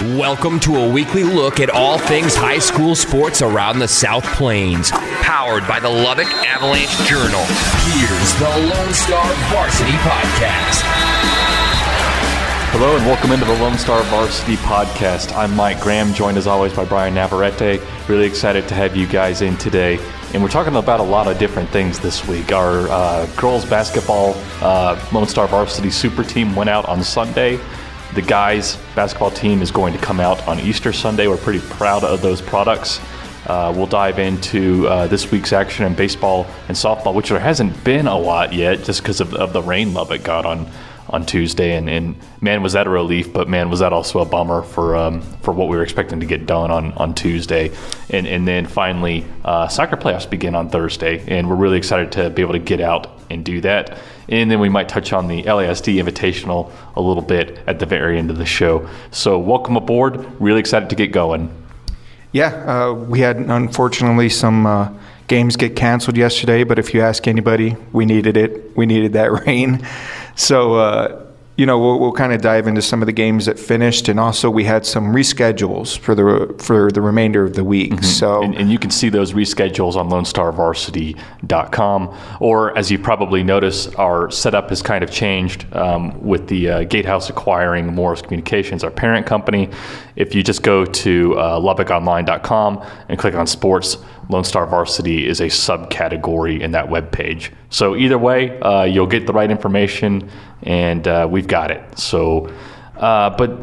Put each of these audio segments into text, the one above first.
Welcome to a weekly look at all things high school sports around the South Plains. Powered by the Lubbock Avalanche Journal. Here's the Lone Star Varsity Podcast. Hello and welcome into the Lone Star Varsity Podcast. I'm Mike Graham, joined as always by Bryan Navarrete. Really excited to have you guys in today. And we're talking about a lot of different things this week. Our uh, girls basketball uh, Lone Star Varsity Super Team went out on Sunday. The guys basketball team is going to come out on Easter Sunday. We're pretty proud of those products. Uh, we'll dive into uh, this week's action in baseball and softball, which there hasn't been a lot yet just because of, of, the rain Love Lubbock got on on Tuesday, and, and, man, was that a relief. But man, was that also a bummer for um, for what we were expecting to get done on, on Tuesday. And and then finally, uh, soccer playoffs begin on Thursday, and we're really excited to be able to get out and do that. And then we might touch on the LISD Invitational a little bit at the very end of the show. So welcome aboard. Really excited to get going. Yeah, uh, we had unfortunately some. Uh, games get canceled yesterday, but if you ask anybody, we needed it. We needed that rain. So, uh, you know, we'll, we'll kind of dive into some of the games that finished, and also we had some reschedules for the for the remainder of the week. Mm-hmm. So, and, and, you can see those reschedules on LoneStarVarsity.com, or as you probably notice, our setup has kind of changed um, with the uh, Gatehouse acquiring Morris Communications, our parent company. If you just go to uh, LubbockOnline.com and click on Sports Lone Star Varsity is a subcategory in that web page. So either way, uh, you'll get the right information, and uh, we've got it. So, uh, but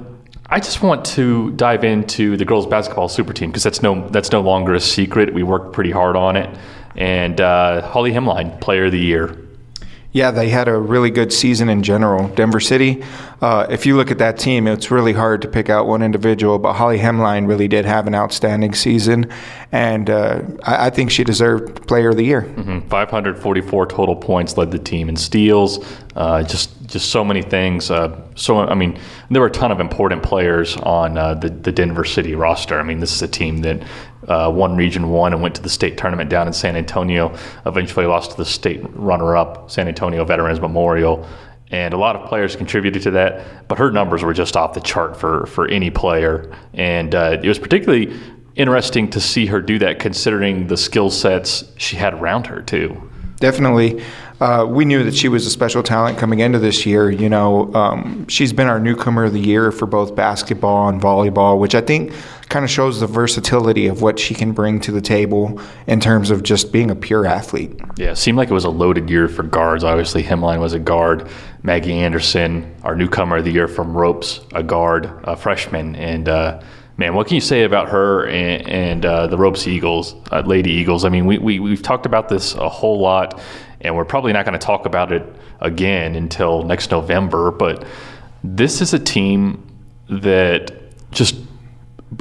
I just want to dive into the girls basketball super team because that's no that's no longer a secret. We worked pretty hard on it, and uh, Holly Hemline, Player of the Year. Yeah, they had a really good season in general. Denver City, uh, if you look at that team, it's really hard to pick out one individual, but Holly Hemline really did have an outstanding season, and uh, I, I, think she deserved Player of the Year. Mm-hmm. 544 total points led the team in steals, uh, just just so many things. Uh, so I mean, there were a ton of important players on uh, the the Denver City roster. I mean, this is a team that uh, won Region One and went to the state tournament down in San Antonio. Eventually lost to the state runner-up, San Antonio Veterans Memorial. And a lot of players contributed to that, but her numbers were just off the chart for, for any player. And uh, it was particularly interesting to see her do that, considering the skill sets she had around her, too. Definitely uh, we knew that she was a special talent coming into this year. You know, um, she's been our newcomer of the year for both basketball and volleyball, which I think kind of shows the versatility of what she can bring to the table in terms of just being a pure athlete. Yeah, it seemed like it was a loaded year for guards. Obviously, Hemline was a guard. Maggie Anderson, our newcomer of the year from Ropes, a guard, a freshman, and. Uh, man, what can you say about her and, and uh, the Ropes Eagles, uh, Lady Eagles? I mean, we, we, we've talked about this a whole lot and we're probably not going to talk about it again until next November. But this is a team that just,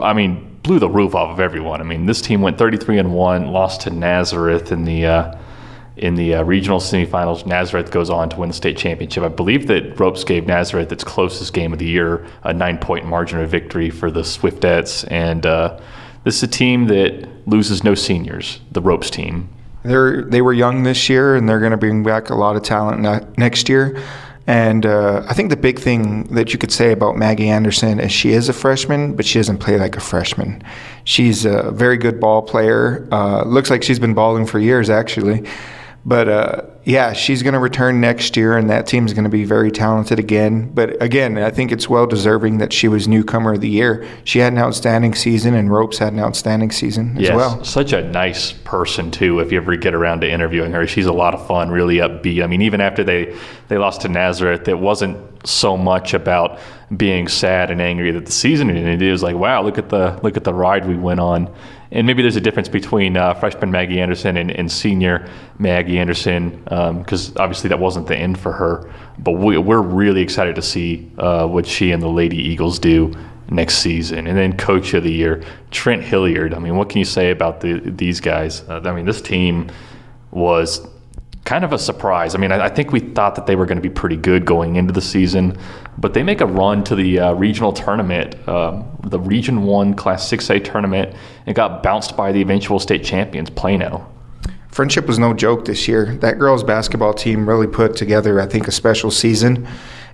I mean, blew the roof off of everyone. I mean, this team went 33 and one, lost to Nazareth in the uh, in the uh, regional semifinals. Nazareth goes on to win the state championship. I believe that Ropes gave Nazareth its closest game of the year, a nine point margin of victory for the Swiftettes, and uh, this is a team that loses no seniors. The Ropes team. They're they were young this year, and they're going to bring back a lot of talent ne- next year. And uh, I think the big thing that you could say about Maggie Anderson is she is a freshman, but she doesn't play like a freshman. She's a very good ball player. Uh, looks like she's been balling for years, actually. But uh, yeah, she's going to return next year, and that team's going to be very talented again. But again, I think it's well deserving that she was newcomer of the year. She had an outstanding season, and Ropes had an outstanding season as yes, well. Such a nice person too. If you ever get around to interviewing her, she's a lot of fun, really upbeat. I mean, even after they they lost to Nazareth, it wasn't so much about being sad and angry that the season ended. It was like, wow, look at the look at the ride we went on and maybe there's a difference between uh, freshman Maggie Anderson and, and senior Maggie Anderson because um, obviously that wasn't the end for her. But we, are really excited to see uh, what she and the Lady Eagles do next season. And then Coach of the Year, Trent Hilliard. I mean, what can you say about the, these guys? Uh, I mean, this team was kind of a surprise. I mean, I, I, think we thought that they were going to be pretty good going into the season, but they make a run to the uh, regional tournament, uh, the Region 1 Class 6A tournament, and got bounced by the eventual state champions, Plano. Frenship was no joke this year. That girls' basketball team really put together, I think, a special season,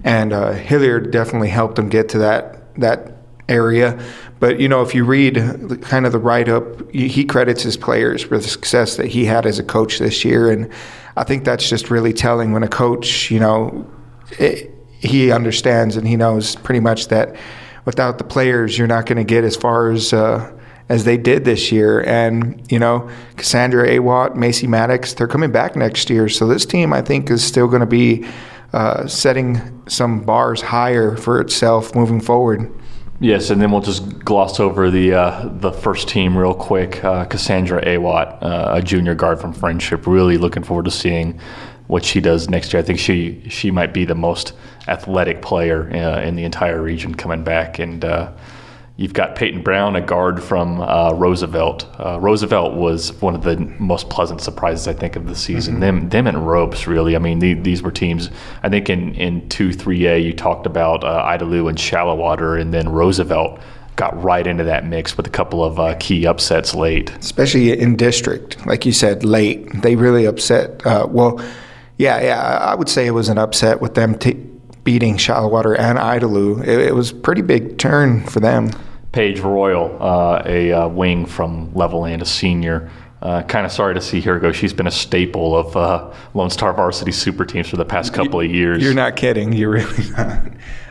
and uh, Hilliard definitely helped them get to that that area. But you know, if you read kind of the write up, he credits his players for the success that he had as a coach this year, and I think that's just really telling when a coach, you know, it, he understands and he knows pretty much that without the players, you're not going to get as far as uh, as they did this year. And you know, Cassandra Awat, Macy Maddox, they're coming back next year. So this team, I think, is still going to be uh, setting some bars higher for itself moving forward. Yes, and then we'll just gloss over the uh, the first team real quick. Uh, Cassandra Awat, uh, a junior guard from Frenship. Really looking forward to seeing what she does next year. I think she she might be the most athletic player uh, in the entire region coming back, and uh, You've got Peyton Brown, a guard from uh, Roosevelt. Uh, Roosevelt was one of the most pleasant surprises, I think, of the season. Mm-hmm. Them, them and Ropes, really. I mean, the, these were teams. I think in in two, three A, you talked about uh, Idalou and Shallowater, and then Roosevelt got right into that mix with a couple of uh, key upsets late. Especially in district, like you said, late. They really upset. Uh, well, yeah, yeah, I would say it was an upset with them t- beating Shallowater and Idalou. It, it was a pretty big turn for them. Paige Royal, uh, a uh, wing from Levelland, a senior. Uh, kind of sorry to see her go. She's been a staple of uh, Lone Star varsity super teams for the past couple of years. You're not kidding. You're really not.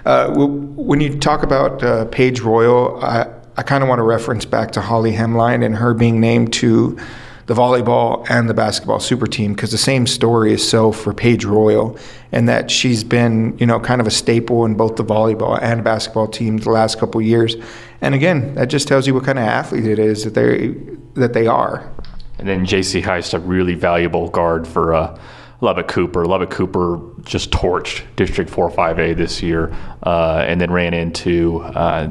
Uh, when you talk about uh, Paige Royal, I, I kind of want to reference back to Holly Hemline and her being named to the volleyball and the basketball super team because the same story is so for Paige Royal, and that she's been you know kind of a staple in both the volleyball and basketball teams the last couple years. And again, that just tells you what kind of athlete it is that they that they are. And then J.C. Heist, a really valuable guard for. Uh, Lubbock Cooper. Lubbock Cooper just torched District 4 5A this year uh, and then ran into uh,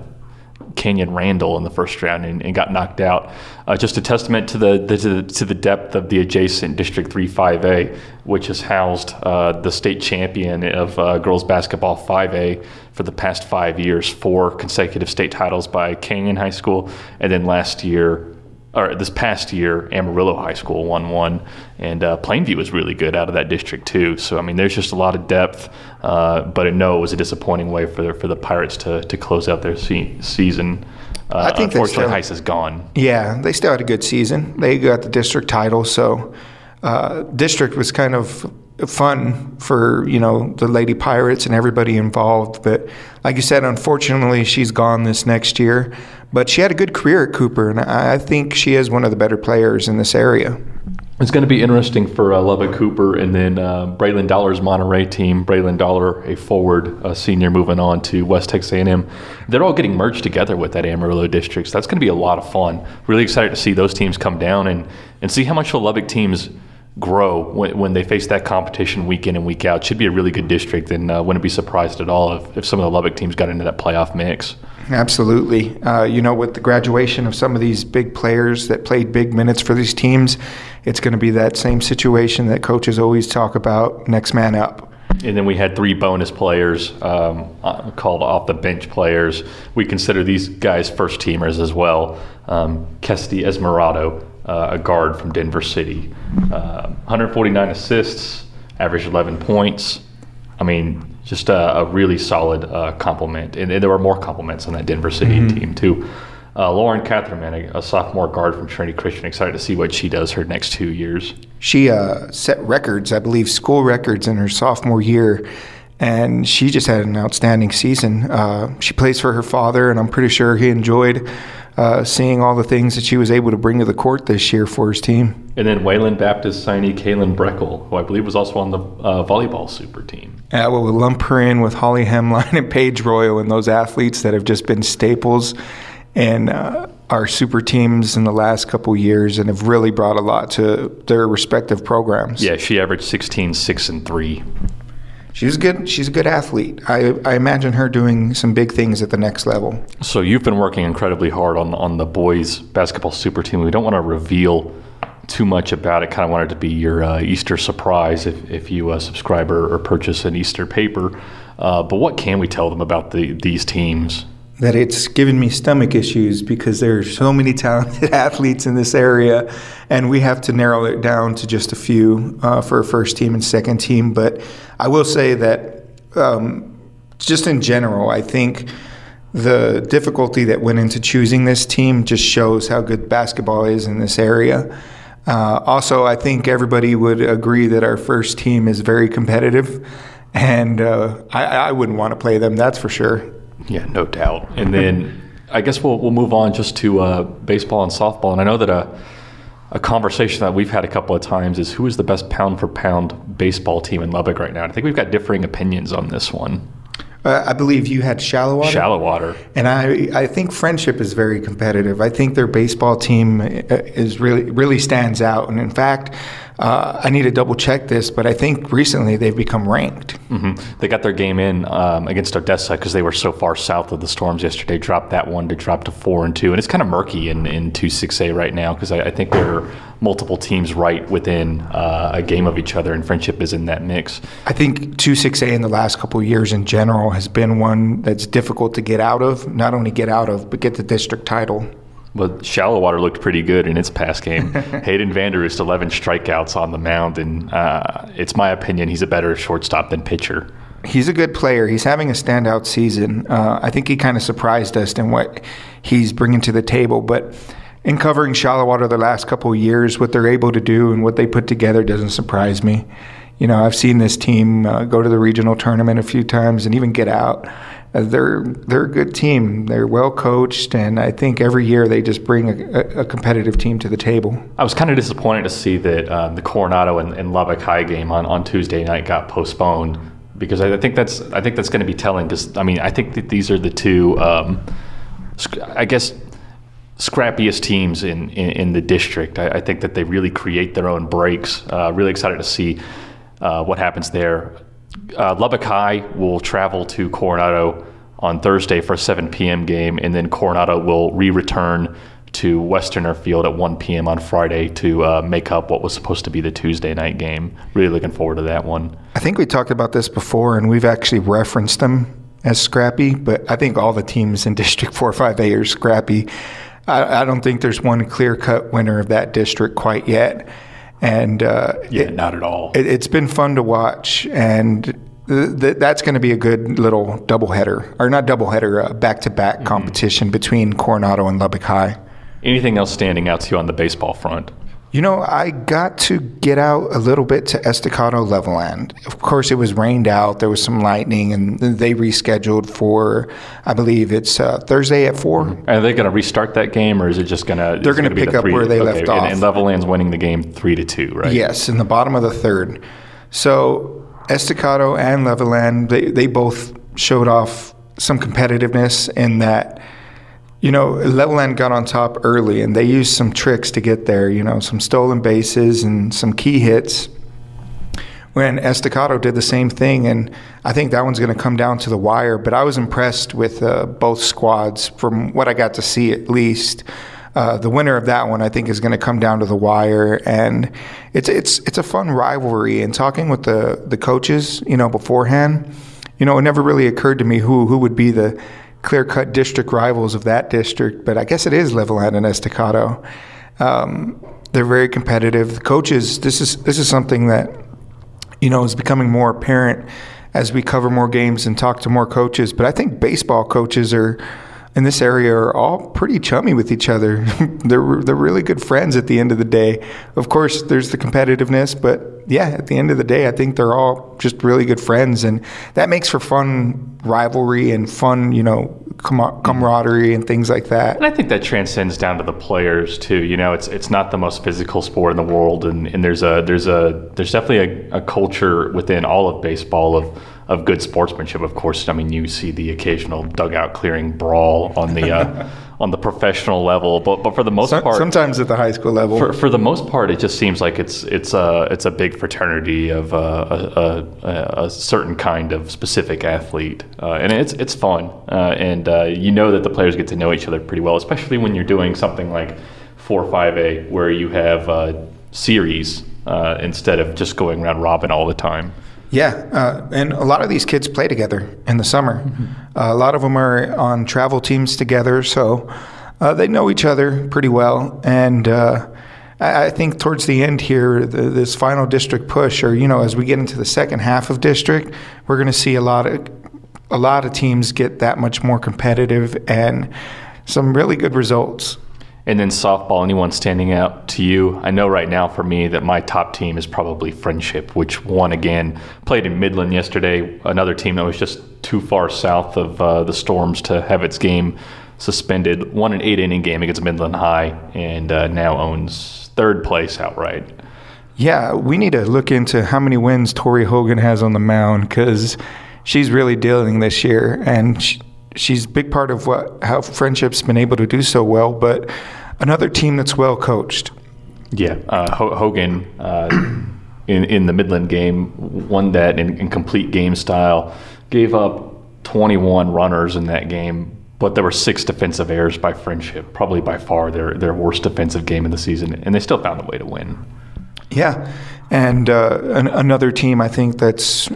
Canyon Randall in the first round and, and got knocked out. Uh, just a testament to the, the, to the, depth of the adjacent District 3 5A, which has housed uh, the state champion of uh, girls basketball 5A for the past five years, four consecutive state titles by Canyon High School, and then last year or this past year, Amarillo High School won one, and uh, Plainview was really good out of that district too. So I mean, there's just a lot of depth, uh, but no, it was a disappointing way for the, for the Pirates to, to close out their se- season. Uh, I think unfortunately, Heist is gone. Yeah, they still had a good season. They got the district title, so uh, district was kind of fun for you know the Lady Pirates and everybody involved. But like you said, unfortunately, she's gone this next year. But she had a good career at Cooper, and I think she is one of the better players in this area. It's going to be interesting for uh, Lubbock Cooper and then uh, Braylon Dollar's Monterey team. Braylon Dollar, a forward a senior, moving on to West Texas A&M. They're all getting merged together with that Amarillo district. So that's going to be a lot of fun. Really excited to see those teams come down and, and see how much the Lubbock teams – grow when, when they face that competition week in and week out. Should be a really good district, and uh, wouldn't be surprised at all if, if some of the Lubbock teams got into that playoff mix. Absolutely. Uh, you know, with the graduation of some of these big players that played big minutes for these teams, it's going to be that same situation that coaches always talk about next man up. And then we had three bonus players um, uh, called off the bench players. We consider these guys first teamers as well. Um, Kesty Esmerado, uh, a guard from Denver City. Uh, 149 assists, averaged 11 points. I mean, just a, a really solid uh, compliment. And, and, there were more compliments on that Denver City mm-hmm. team, too. Uh, Lauren Catherman, a, a, sophomore guard from Trinity Christian, excited to see what she does her next two years. She uh, set records, I believe, school records in her sophomore year and she just had an outstanding season. Uh, she plays for her father, and I'm pretty sure he enjoyed uh, seeing all the things that she was able to bring to the court this year for his team. And then Wayland Baptist signee Kaylin Breckel, who I believe was also on the uh, volleyball super team. Yeah, well, we'll lump her in with Holly Hemline and Paige Royal and those athletes that have just been staples in uh, our super teams in the last couple years and have really brought a lot to their respective programs. Yeah, she averaged 16, 6, and 3 she's good. She's a good athlete. I, I imagine her doing some big things at the next level. So you've been working incredibly hard on on the boys basketball super team. We don't want to reveal too much about it. Kind of wanted to be your uh, Easter surprise if, if you uh, subscribe or, or, purchase an Easter paper. Uh, but what can we tell them about the, these teams? That it's given me stomach issues because there are so many talented athletes in this area, and we have to narrow it down to just a few uh, for a first team and second team. But I will say that um, just in general, I think the difficulty that went into choosing this team just shows how good basketball is in this area. Uh, also, I think everybody would agree that our first team is very competitive, and uh, I, I, wouldn't want to play them. That's for sure. Yeah, no doubt. And then I guess we'll we'll move on just to uh, baseball and softball. And I know that a a conversation that we've had a couple of times is who is the best pound for pound baseball team in Lubbock right now. I think we've got differing opinions on this one. Uh, I believe you had Shallowater. Shallow water. And I, I think Frenship is very competitive. I think their baseball team uh, is really really stands out. And in fact, uh, I need to double check this, but I think recently they've become ranked. Mm-hmm. They got their game in um, against Odessa because they were so far south of the Storms yesterday. Dropped that one to drop to four and two, and it's kind of murky in in two six A right now because I, I, think there are multiple teams right within uh, a game of each other, and Frenship is in that mix. I think two six A in the last couple years in general has been one that's difficult to get out of. Not only get out of, but get the district title. Well, Shallowater looked pretty good in its past game. Hayden Vanderoost, 11 strikeouts on the mound, and uh, it's my opinion he's a better shortstop than pitcher. He's a good player. He's having a standout season. Uh, I think he kind of surprised us in what he's bringing to the table. But in covering Shallowater the last couple of years, what they're able to do and what they put together doesn't surprise me. You know, I've seen this team uh, go to the regional tournament a few times and even get out. Uh, they're they're a good team. They're well coached, and I think every year they just bring a, a competitive team to the table. I was kind of disappointed to see that um, the Coronado and, and, Lubbock High game on, on Tuesday night got postponed because I, I think that's I think that's going to be telling. Because I mean I think that these are the two, um, I guess, scrappiest teams in, in, in the district. I, I, think that they really create their own breaks. Uh, really excited to see uh, what happens there uh, Lubbock High will travel to Coronado on Thursday for a 7 p.m. game, and then Coronado will re-return to Westerner Field at 1 p.m. on Friday to uh, make up what was supposed to be the Tuesday night game. Really looking forward to that one. I think we talked about this before, and we've actually referenced them as scrappy, but I think all the teams in District 4 5A are scrappy. I, I don't think there's one clear cut winner of that district quite yet and uh, yeah, it, not at all. It, has been fun to watch, and th- th- that's going to be a good little doubleheader, or not doubleheader, back to back competition between Coronado and Lubbock High. Anything else standing out to you on the baseball front? You know, I got to get out a little bit to Estacado Levelland. Of course, it was rained out. There was some lightning, and they rescheduled for, I believe it's uh, Thursday at 4 mm-hmm. Are they going to restart that game, or is it just going to? They're going to pick up where they okay. left off. And, and Levelland's winning the game three to two, right? Yes, in the bottom of the third. So Estacado and Levelland, they they both showed off some competitiveness in that you know, Levelland got on top early and they used some tricks to get there, you know, some stolen bases and some key hits. When Estacado did the same thing, and I think that one's going to come down to the wire. But I was impressed with uh, both squads from what I got to see, at least. Uh, the winner of that one, I think, is going to come down to the wire, and it's it's it's a fun rivalry. And talking with the the coaches, you know, beforehand, you know, it never really occurred to me who who would be the clear cut district rivals of that district, but I guess it is Levelland and Estacado. Um, they're very competitive. The coaches, this is this is something that you know is becoming more apparent as we cover more games and talk to more coaches. But I think baseball coaches are in this area are all pretty chummy with each other. they're they're really good friends at the end of the day. Of course, there's the competitiveness, but yeah, at the end of the day, I think they're all just really good friends, and that makes for fun rivalry and fun, you know, com- camaraderie and things like that. And I think that transcends down to the players too. You know, it's it's not the most physical sport in the world, and, and there's a there's a there's definitely a, a culture within all of baseball of of good sportsmanship. Of course, I mean you see the occasional dugout clearing brawl on the uh, on the professional level, but but for the most So- part, sometimes at the high school level. for, for the most part, it just seems like it's it's a it's a big fraternity of uh, a, a, a certain kind of specific athlete, uh, and it's it's fun, uh, and uh, you know that the players get to know each other pretty well, especially when you're doing something like four five A, where you have uh, series uh, instead of just going round robin all the time. Yeah, uh, and a lot of these kids play together in the summer. Uh, a lot of them are on travel teams together, so uh, they know each other pretty well. And uh, I, I think towards the end here, the, this final district push, or you know, as we get into the second half of district, we're going to see a lot of a lot of teams get that much more competitive and some really good results. And then softball, anyone standing out to you? I know right now for me that my top team is probably Frenship, which won again. Played in Midland yesterday, another team that was just too far south of uh, the Storms to have its game suspended. Won an eight inning game against Midland High and uh, now owns third place outright. Yeah, we need to look into how many wins Tori Hogan has on the mound because she's really dealing this year, and sh she's a big part of what how Frenship's been able to do so well. But another team that's well coached. Yeah, uh, Ho- Hogan uh, in in the Midland game won that in, in complete game style. Gave up 21 runners in that game, but there were six defensive errors by Frenship, probably by far their their worst defensive game of the season, and they still found a way to win. Yeah, and uh, an, another team I think that's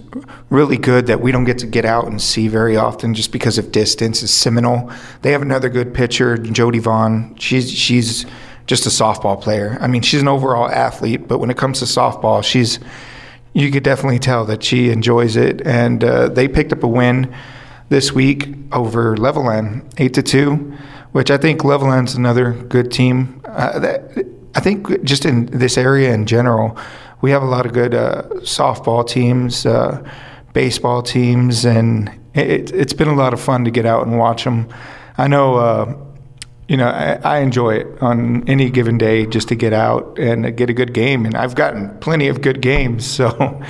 really good that we don't get to get out and see very often just because of distance is Seminole. They have another good pitcher, Jody Vaughn. She's she's just a softball player. I mean, she's an overall athlete, but when it comes to softball, she's you could definitely tell that she enjoys it. And uh, they picked up a win this week over Levelland, eight to two, which I think Levelland's another good team. Uh, that, I think just in this area in general, we have a lot of good uh, softball teams, uh, baseball teams, and it, it's been a lot of fun to get out and watch them. I know, uh, you know, I, I enjoy it on any given day just to get out and get a good game, and I've gotten plenty of good games. So,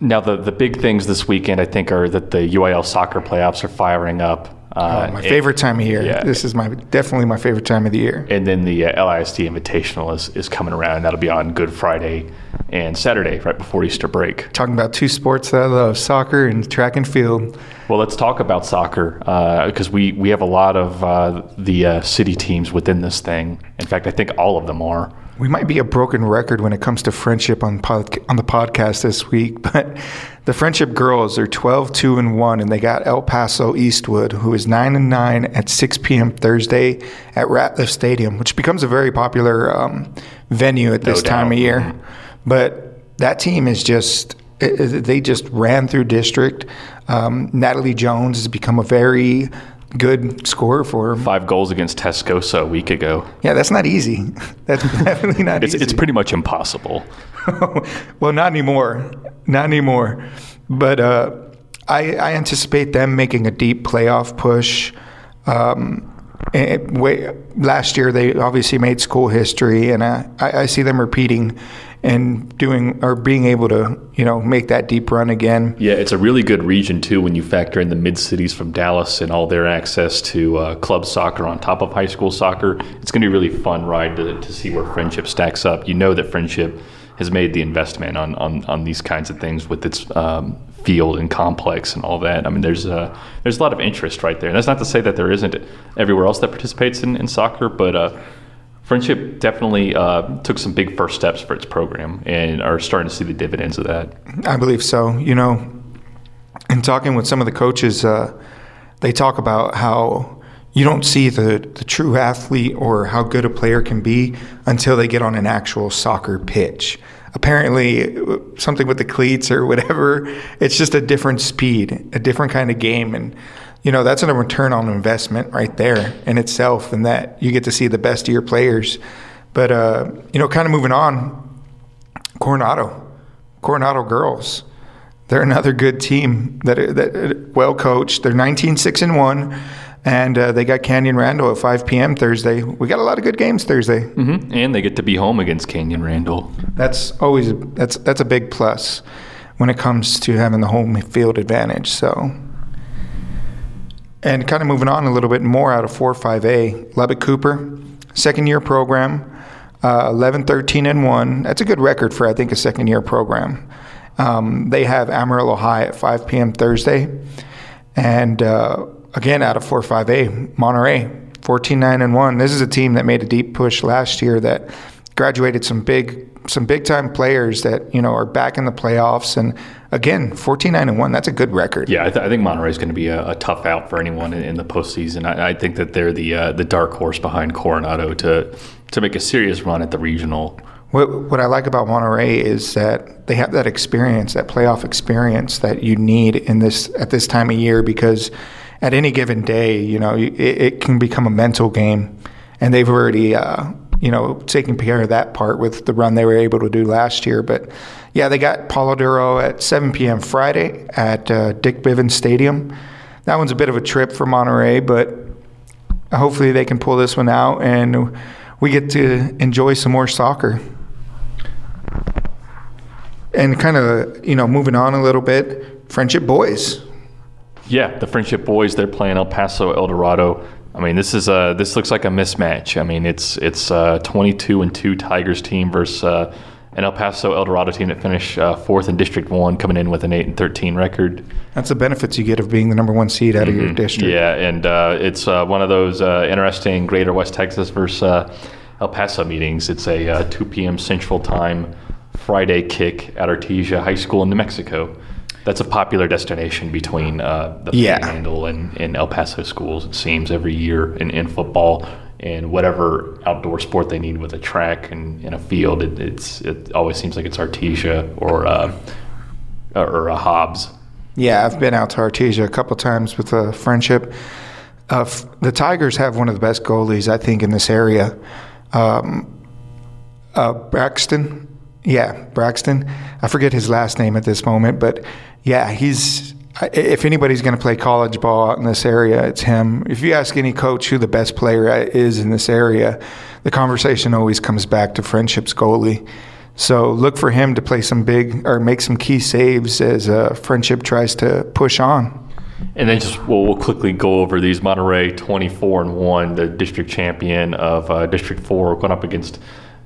Now the the big things this weekend, I think, are that the UIL soccer playoffs are firing up. Uh, oh, my and- favorite time of year. yeah. This is my definitely my favorite time of the year. And then the uh, LISD Invitational is, is coming around. That'll be on Good Friday and Saturday, right before Easter break. Talking about two sports that I love: soccer and track and field. Well, let's talk about soccer because we, we have a lot of uh, the uh, city teams within this thing. In fact, I think all of them are. We might be a broken record when it comes to Frenship on pod, on the podcast this week, but the Frenship girls are 12 2 and 1 and they got El Paso Eastwood who is 9 and 9 at 6 p.m. Thursday at Ratliff Stadium, which becomes a very popular um, venue at this time of year. But that team is just it- they just ran through district. Um, Natalie Jones has become a very good scorer for. Five goals against Tascosa a week ago. Yeah, that's not easy. That's definitely not It's, easy. it's pretty much impossible. well, not anymore. Not anymore. But uh, I, I anticipate them making a deep playoff push. Um, and way, last year, they obviously made school history, and I I see them repeating and doing or being able to, you know, make that deep run again. Yeah, it's a really good region too when you factor in the mid cities from Dallas and all their access to uh, club soccer on top of high school soccer. It's going to be a really fun ride to, to see where Frenship stacks up. You know that Frenship has made the investment on, on, on these kinds of things with its um, field and complex and all that. I mean, there's a, there's a lot of interest right there. And that's not to say that there isn't everywhere else that participates in, in soccer, but uh, Frenship definitely uh, took some big first steps for its program and are starting to see the dividends of that. I believe so. You know, in talking with some of the coaches, uh, they talk about how you don't see the, the true athlete or how good a player can be until they get on an actual soccer pitch. Apparently, something with the cleats or whatever, it's just a different speed, a different kind of game. And, you know, that's a return on investment right there in itself, and that you get to see the best of your players. But, uh, you know, kind of moving on, Coronado, Coronado girls. They're another good team that that well coached. They're 19-6 and one, and uh, they got Canyon Randall at 5 p.m. Thursday. We got a lot of good games Thursday. hmm And they get to be home against Canyon Randall. That's always that's that's a big plus. when it comes to having the home field advantage. So, and kind of moving on a little bit more out of 4 5A, Lubbock Cooper, second year program, uh, 11 13 and 1. That's a good record for, I think, a second year program. Um, they have Amarillo High at 5 p.m. Thursday. And uh, again, out of 4 5A, Monterey, 14 9 and 1. This is a team that made a deep push last year that graduated some big some big time players that you know are back in the playoffs. And again 14 9 and 1 that's a good record. Yeah i, th- I think monterey is going to be a, a, tough out for anyone in, in the postseason. I, I think that they're the uh, the dark horse behind coronado to to make a serious run at the regional. What, what I like about Monterey is that they have that experience, that playoff experience that you need in this at this time of year because at any given day, you know, it, it can become a mental game, and they've already uh, you know, taking care of that part with the run they were able to do last year. But yeah, they got Palo Duro at 7 p.m. Friday at uh, Dick Bivens Stadium. That one's a bit of a trip for Monterey, but hopefully they can pull this one out and we get to enjoy some more soccer. And kind of, you know, moving on a little bit, Frenship Boys. Yeah, the Frenship Boys, they're playing El Paso El Dorado I mean, this is a this looks like a mismatch. I mean, it's it's a 22 and two Tigers team versus uh, an El Paso El Dorado team that finished uh, fourth in District One, coming in with an eight and 13 record. That's the benefits you get of being the number one seed out mm-hmm. of your mm-hmm. district. Yeah, and uh, it's uh, one of those uh, interesting Greater West Texas versus uh, El Paso meetings. It's a 2 p.m. Central Time Friday kick at Artesia High School in New Mexico that's a popular destination between uh, the yeah. Panhandle and, and El Paso schools. It seems every year in, in football and whatever outdoor sport they need with a track and, and a field. It, it's it always seems like it's Artesia or uh, or a Hobbs. Yeah, I've been out to Artesia a couple times with a Frenship. Uh, f- the Tigers have one of the best goalies I think in this area. Um, uh, Braxton, yeah, Braxton. I forget his last name at this moment, but yeah, he's. If anybody's going to play college ball out in this area, it's him. If you ask any coach who the best player is in this area, the conversation always comes back to Frenship's goalie. So look for him to play some big or make some key saves as uh, Frenship tries to push on. And then just we'll, we'll, quickly go over these. Monterey 24 and one, the district champion of uh, District Four, going up against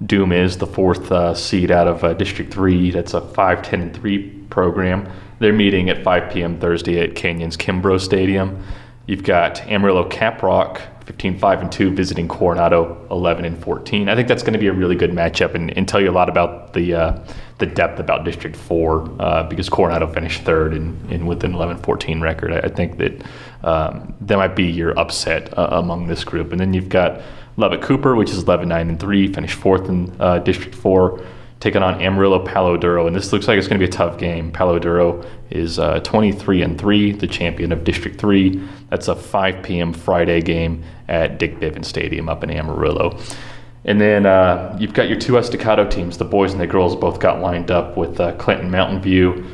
Dumas, the fourth uh, seed out of uh, District Three. That's a 5, 10, and three program. They're meeting at 5 p.m. Thursday at Canyons Kimbrough Stadium. You've got Amarillo Caprock, 15 5 and 2, visiting Coronado, 11 and 14. I think that's going to be a really good matchup and, and tell you a lot about the uh, the depth about District 4 uh, because Coronado finished third and, in with an 11 14 record. I, I think that um, that might be your upset uh, among this group. And then you've got Lubbock Cooper, which is 11 9 and 3, finished fourth in uh, District 4 taking on Amarillo Palo Duro, and this looks like it's going to be a tough game. Palo Duro is uh, 23 and three, the champion of District Three. That's a 5 p.m. Friday game at Dick Bivens Stadium up in Amarillo. And then uh, you've got your two Estacado teams. The boys and the girls both got lined up with uh, Clinton Mountain View.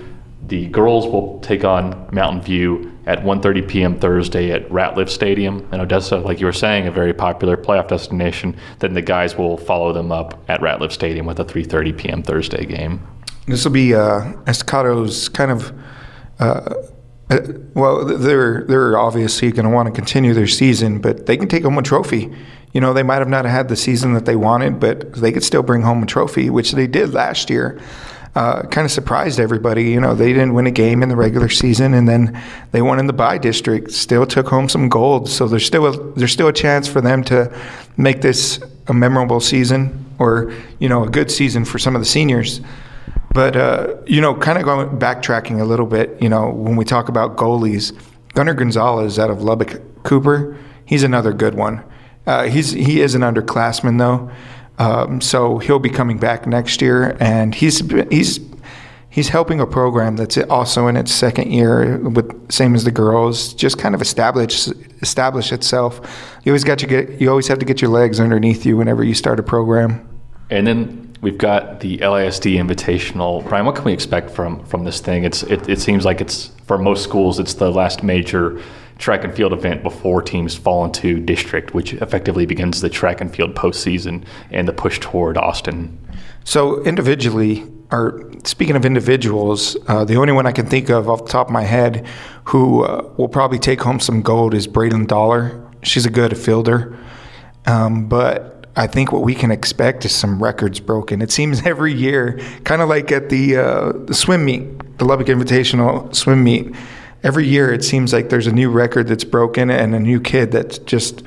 The girls will take on Mountain View at 1:30 p.m. Thursday at Ratliff Stadium in Odessa. Like you were saying, a very popular playoff destination. Then the guys will follow them up at Ratliff Stadium with a 3:30 p.m. Thursday game. This will be uh, Estacado's kind of. Uh, uh, well, they're they're obviously going to want to continue their season, but they can take home a trophy. You know, they might have not had the season that they wanted, but they could still bring home a trophy, which they did last year uh, kind of surprised everybody. You know, they didn't win a game in the regular season, and then they won in the bi-district. Still took home some gold. So there's still a, there's still a chance for them to make this a memorable season, or you know, a good season for some of the seniors. But uh, you know, kind of going backtracking a little bit. You know, when we talk about goalies, Gunnar Gonzalez out of Lubbock Cooper, he's another good one. Uh, he's he is an underclassman though. Um, so he'll be coming back next year, and he's he's he's helping a program that's also in its second year, with same as the girls, just kind of establish establish itself. You always got to get you always have to get your legs underneath you whenever you start a program. And then we've got the LISD Invitational. Bryan, what can we expect from from this thing? It's it, it seems like it's for most schools, it's the last major track and field event before teams fall into district, which effectively begins the track and field postseason and the push toward Austin. So individually, or speaking of individuals, uh, the only one I can think of off the top of my head who uh, will probably take home some gold is Braden Dollar. She's a good fielder. Um, but I think what we can expect is some records broken. It seems every year, kind of like at the, uh, the swim meet, the Lubbock Invitational swim meet, every year it seems like there's a new record that's broken and a new kid that just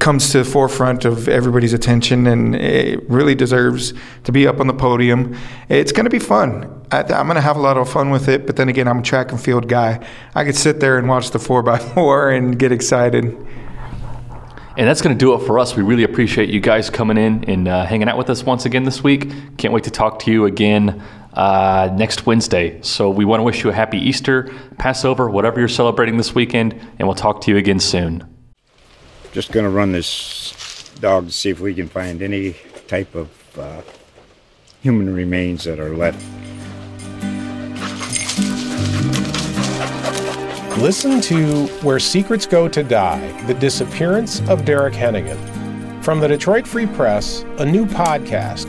comes to the forefront of everybody's attention and it really deserves to be up on the podium. It's going to be fun. I, am going to have a lot of fun with it, but then again, I'm a track and field guy. I could sit there and watch the 4x4 and get excited. And that's going to do it for us. We really appreciate you guys coming in and uh, hanging out with us once again this week. Can't wait to talk to you again uh, next Wednesday. So we want to wish you a happy Easter, Passover, whatever you're celebrating this weekend, and we'll talk to you again soon just going to run this dog to see if we can find any type of uh, human remains that are left. Listen to Where Secrets Go to Die The Disappearance of Derek Hennigan. From the Detroit Free Press, a new podcast